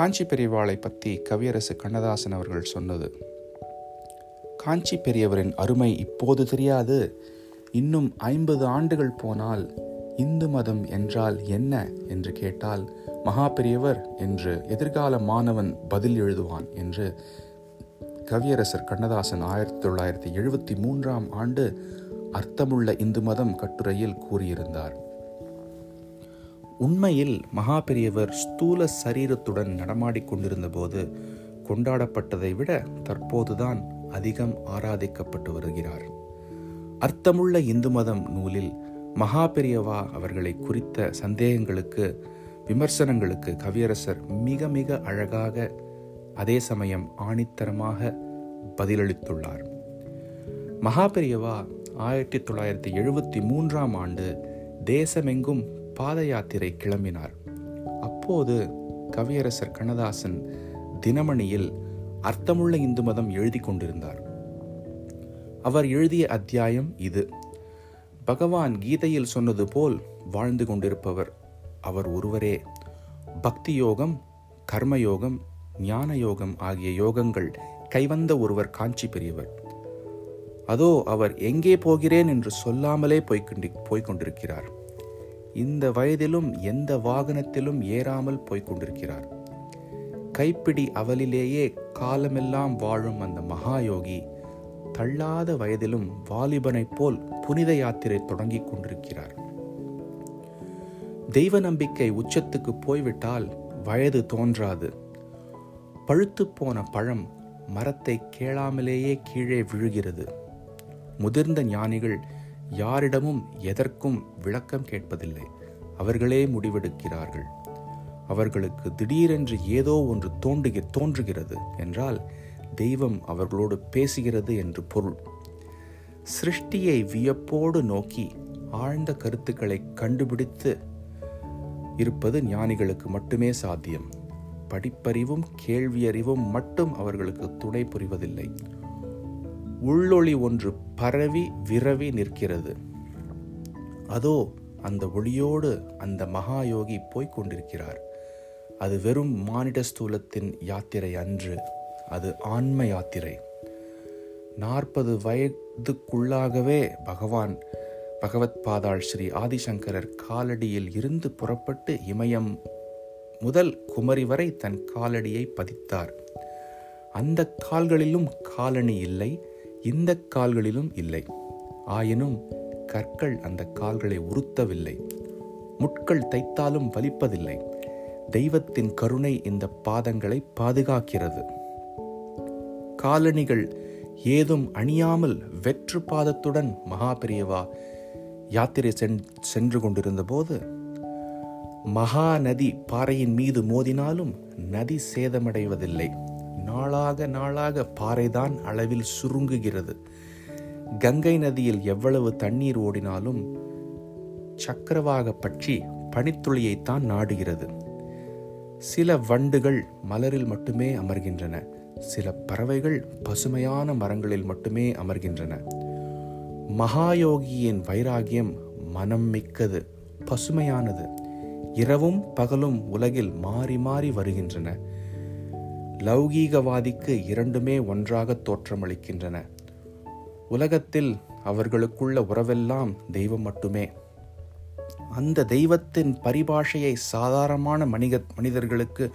காஞ்சி பெரியவாளை பற்றி கவியரசு கண்ணதாசன் அவர்கள் சொன்னது. காஞ்சி பெரியவரின் அருமை இப்போது தெரியாது. இன்னும் ஐம்பது ஆண்டுகள் போனால் இந்து மதம் என்றால் என்ன என்று கேட்டால் மகா பெரியவர் என்று எதிர்கால மாணவன் பதில் எழுதுவான் என்று கவியரசர் கண்ணதாசன் ஆயிரத்தி தொள்ளாயிரத்தி எழுபத்தி மூன்றாம் ஆண்டு அர்த்தமுள்ள இந்து மதம் கட்டுரையில் கூறியிருந்தார். உண்மையில் மகா பெரியவர் ஸ்தூல சரீரத்துடன் நடமாடிக்கொண்டிருந்த போது கொண்டாடப்பட்டதை விட தற்போதுதான் அதிகம் ஆராதிக்கப்பட்டு வருகிறார். அர்த்தமுள்ள இந்து மதம் நூலில் மகா பெரியவா அவர்களை குறித்த சந்தேகங்களுக்கு விமர்சனங்களுக்கு கவியரசர் மிக மிக அழகாக அதே சமயம் ஆணித்தரமாக பதிலளித்துள்ளார். மகா பெரியவா ஆயிரத்தி தொள்ளாயிரத்தி எழுபத்தி மூன்றாம் ஆண்டு தேசமெங்கும் பாத யாத்திரை கிளம்பினார். அப்போது கவியரசர் கண்ணதாசன் தினமணியில் அர்த்தமுள்ள இந்து மதம் எழுதி கொண்டிருந்தார். அவர் எழுதிய அத்தியாயம் இது. பகவான் கீதையில் சொன்னது போல் வாழ்ந்து கொண்டிருப்பவர் அவர் ஒருவரே. பக்தி யோகம் கர்மயோகம் ஞான யோகம் ஆகிய யோகங்கள் கைவந்த ஒருவர் காஞ்சி பெரியவர். அதோ அவர் எங்கே போகிறேன் என்று சொல்லாமலே போய்கொண்டி போய்கொண்டிருக்கிறார் இந்த வயதிலும் எந்த வாகனத்திலும் ஏறாமல் போய்கொண்டிருக்கிறார் கைப்பிடி அவலிலேயே காலமெல்லாம் வாழும் அந்த மகாயோகி தள்ளாத வயதிலும் வாலிபனைப் போல் புனித யாத்திரை தொடங்கிக் கொண்டிருக்கிறார். தெய்வ நம்பிக்கை உச்சத்துக்கு போய்விட்டால் வயது தோன்றாது. பழுத்து போன பழம் மரத்தை கேளாமலேயே கீழே விழுகிறது. முதிர்ந்த ஞானிகள் யாரிடமும் எதற்கும் விளக்கம் கேட்பதில்லை. அவர்களே முடிவெடுக்கிறார்கள். அவர்களுக்கு திடீரென்று ஏதோ ஒன்று தோன்றுகி தோன்றுகிறது என்றால் தெய்வம் அவர்களோடு பேசுகிறது என்று பொருள். சிருஷ்டியை வியப்போடு நோக்கி ஆழ்ந்த கருத்துக்களை கண்டுபிடித்து இருப்பது ஞானிகளுக்கு மட்டுமே சாத்தியம். படிப்பறிவும் கேள்வியறிவும் மட்டும் அவர்களுக்கு துணை புரிவதில்லை. உள்ளொளி ஒன்று பரவி விரவி நிற்கிறது. அதோ அந்த ஒளியோடு அந்த மகாயோகி போய்க் கொண்டிருக்கிறார். அது வெறும் மானிட ஸ்தூலத்தின் யாத்திரை அன்று அது ஆன்ம யாத்திரை. நாற்பது வயதுக்குள்ளாகவே பகவான் பகவத் பாதாள் ஸ்ரீ ஆதிசங்கரர் காலடியில் இருந்து புறப்பட்டு இமயம் முதல் குமரி வரை தன் காலடியை பதித்தார். அந்த கால்களிலும் காலணி இல்லை இந்த கால்களிலும் இல்லை. ஆயினும் கற்கள் அந்த கால்களை உறுத்தவில்லை முட்கள் தைத்தாலும் வலிப்பதில்லை. தெய்வத்தின் கருணை இந்த பாதங்களை பாதுகாக்கிறது. காலணிகள் ஏதும் அணியாமல் வெற்று பாதத்துடன் மகாபெரியவா யாத்திரை சென்று கொண்டிருந்தபோது மகாநதி பாறையின் மீது மோதினாலும் நதி சேதமடைவதில்லை. நாளாக நாளாக பாறைதான் அளவில் சுருங்குகிறது. கங்கை நதியில் எவ்வளவு தண்ணீர் ஓடினாலும் சக்கரவாக பற்றி பனித்துளியைத்தான் நாடுகிறது. சில வண்டுகள் மலரில் மட்டுமே அமர்கின்றன. சில பறவைகள் பசுமையான மரங்களில் மட்டுமே அமர்கின்றன. மகாயோகியின் வைராகியம் மனம் மிக்கது பசுமையானது. இரவும் பகலும் உலகில் மாறி மாறி வருகின்றன. லௌகீகவாதிக்கு இரண்டுமே ஒன்றாக தோற்றமளிக்கின்றன. உலகத்தில் அவர்களுக்குள்ள உறவெல்லாம் தெய்வம் மட்டுமே. அந்த தெய்வத்தின் பரிபாஷையை சாதாரணமான மனித மனிதர்களுக்கு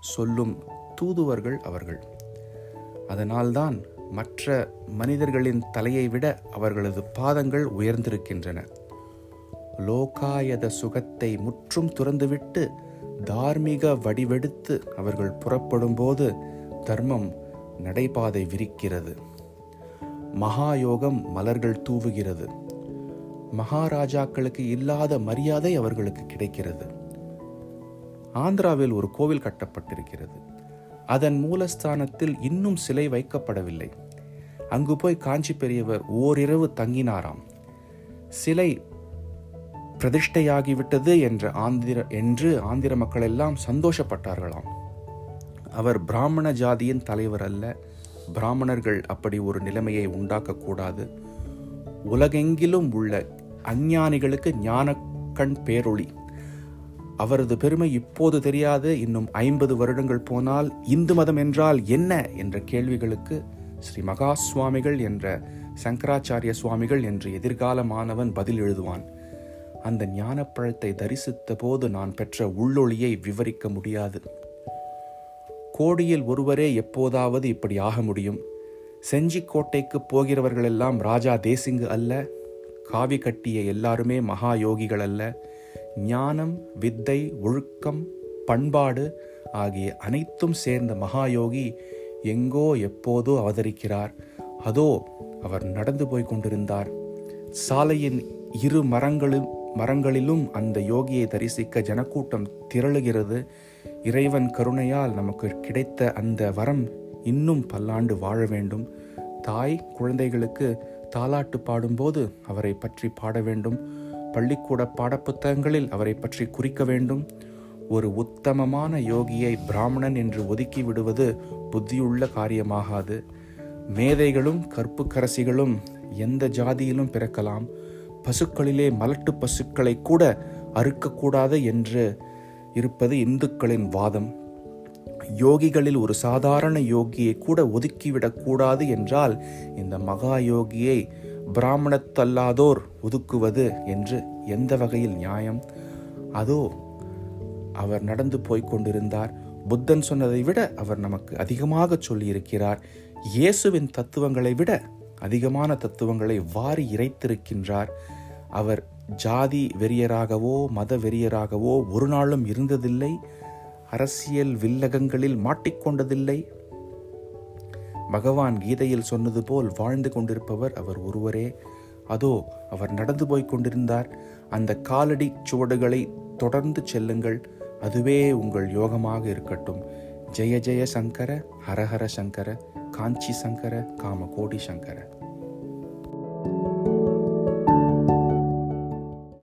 சொல்லும் தூதுவர்கள் அவர்கள். அதனால்தான் மற்ற மனிதர்களின் தலையை விட அவர்களது பாதங்கள் உயர்ந்திருக்கின்றன. லோகாயத சுகத்தை முற்றும் துறந்துவிட்டு தார்மீக வடிவெடுத்து அவர்கள் புறப்படும் போது தர்மம் நடைபாதை விரிக்கிறது. மகாயோகம் மலர்கள் தூவுகிறது. மகாராஜாக்களுக்கு இல்லாத மரியாதை அவர்களுக்கு கிடைக்கிறது. ஆந்திராவில் ஒரு கோவில் கட்டப்பட்டிருக்கிறது. அதன் மூலஸ்தானத்தில் இன்னும் சிலை வைக்கப்படவில்லை. அங்கு போய் காஞ்சி பெரியவர் ஓரிரவு தங்கினாராம். சிலை பிரதிஷ்டையாகிவிட்டது என்ற ஆந்திர என்று ஆந்திர மக்கள் எல்லாம் சந்தோஷப்பட்டார்களாம். அவர் பிராமண ஜாதியின் தலைவர் அல்ல. பிராமணர்கள் அப்படி ஒரு நிலைமையை உண்டாக்கக்கூடாது. உலகெங்கிலும் உள்ள அஞ்ஞானிகளுக்கு ஞானக்கண் பேரொளி. அவரது பெருமை இப்போது தெரியாது. இன்னும் ஐம்பது வருடங்கள் போனால் இந்து மதம் என்றால் என்ன என்ற கேள்விகளுக்கு ஸ்ரீ மகா சுவாமிகள் என்ற சங்கராச்சாரிய சுவாமிகள் என்று எதிர்கால மாணவன் பதில் எழுதுவான். அந்த ஞானப்பழத்தை தரிசித்த போது நான் பெற்ற உள்ளொளியை விவரிக்க முடியாது. கோடியில் ஒருவரே எப்போதாவது இப்படி ஆக முடியும். செஞ்சிக்கோட்டைக்கு போகிறவர்களெல்லாம் ராஜா தேசிங்கு அல்ல காவி கட்டிய எல்லாருமே மகா யோகிகள் அல்ல. ஞானம் வித்தை ஒழுக்கம் பண்பாடு ஆகிய அனைத்தும் சேர்ந்த மகாயோகி எங்கோ எப்போதோ அவதரிக்கிறார். அதோ அவர் நடந்து போய் கொண்டிருந்தார். சாலையின் இரு மரங்களும் மரங்களிலும் அந்த யோகியை தரிசிக்க ஜனக்கூட்டம் திரளுகிறது. இறைவன் கருணையால் நமக்கு கிடைத்த அந்த வரம் இன்னும் பல்லாண்டு வாழ வேண்டும். தாய் குழந்தைகளுக்கு தாலாட்டு பாடும்போது அவரை பற்றி பாட வேண்டும். பள்ளிக்கூட பாடப்புத்தகங்களில் அவரை பற்றி குறிக்க வேண்டும். ஒரு உத்தமமான யோகியை பிராமணன் என்று ஒதுக்கி விடுவது புத்தியுள்ள காரியமாகாது. மேதைகளும் கற்புக்கரசிகளும் எந்த ஜாதியிலும் பிறக்கலாம். பசுக்களிலே மலட்டு பசுக்களை கூட அறுக்கக்கூடாது என்று இருப்பது இந்துக்களின் வாதம். யோகிகளில் ஒரு சாதாரண யோகியை கூட ஒதுக்கிவிடக்கூடாது என்றால் இந்த மகா யோகியை பிராமணத்தல்லாதோர் ஒதுக்குவது என்று எந்த வகையில் நியாயம்? அதோ அவர் நடந்து போய்க் கொண்டிருந்தார். புத்தன் சொன்னதை விட அவர் நமக்கு அதிகமாக சொல்லியிருக்கிறார். இயேசுவின் தத்துவங்களை விட அதிகமான தத்துவங்களை வாரி இறைத்திருக்கின்றார். அவர் ஜாதி வெறியராகவோ மத வெறியராகவோ ஒரு நாளும் இருந்ததில்லை. அரசியல் வில்லகங்களில் மாட்டிக்கொண்டதில்லை பகவான் கீதையில் சொன்னது போல் வாழ்ந்து கொண்டிருப்பவர் அவர் ஒருவரே. அதோ அவர் நடந்து போய் கொண்டிருந்தார். அந்த காலடி சுவடுகளை தொடர்ந்து செல்லுங்கள். அதுவே உங்கள் யோகமாக இருக்கட்டும். ஜெய ஜெய சங்கர ஹரஹர சங்கர காஞ்சி சங்கர காமகோடி சங்கர.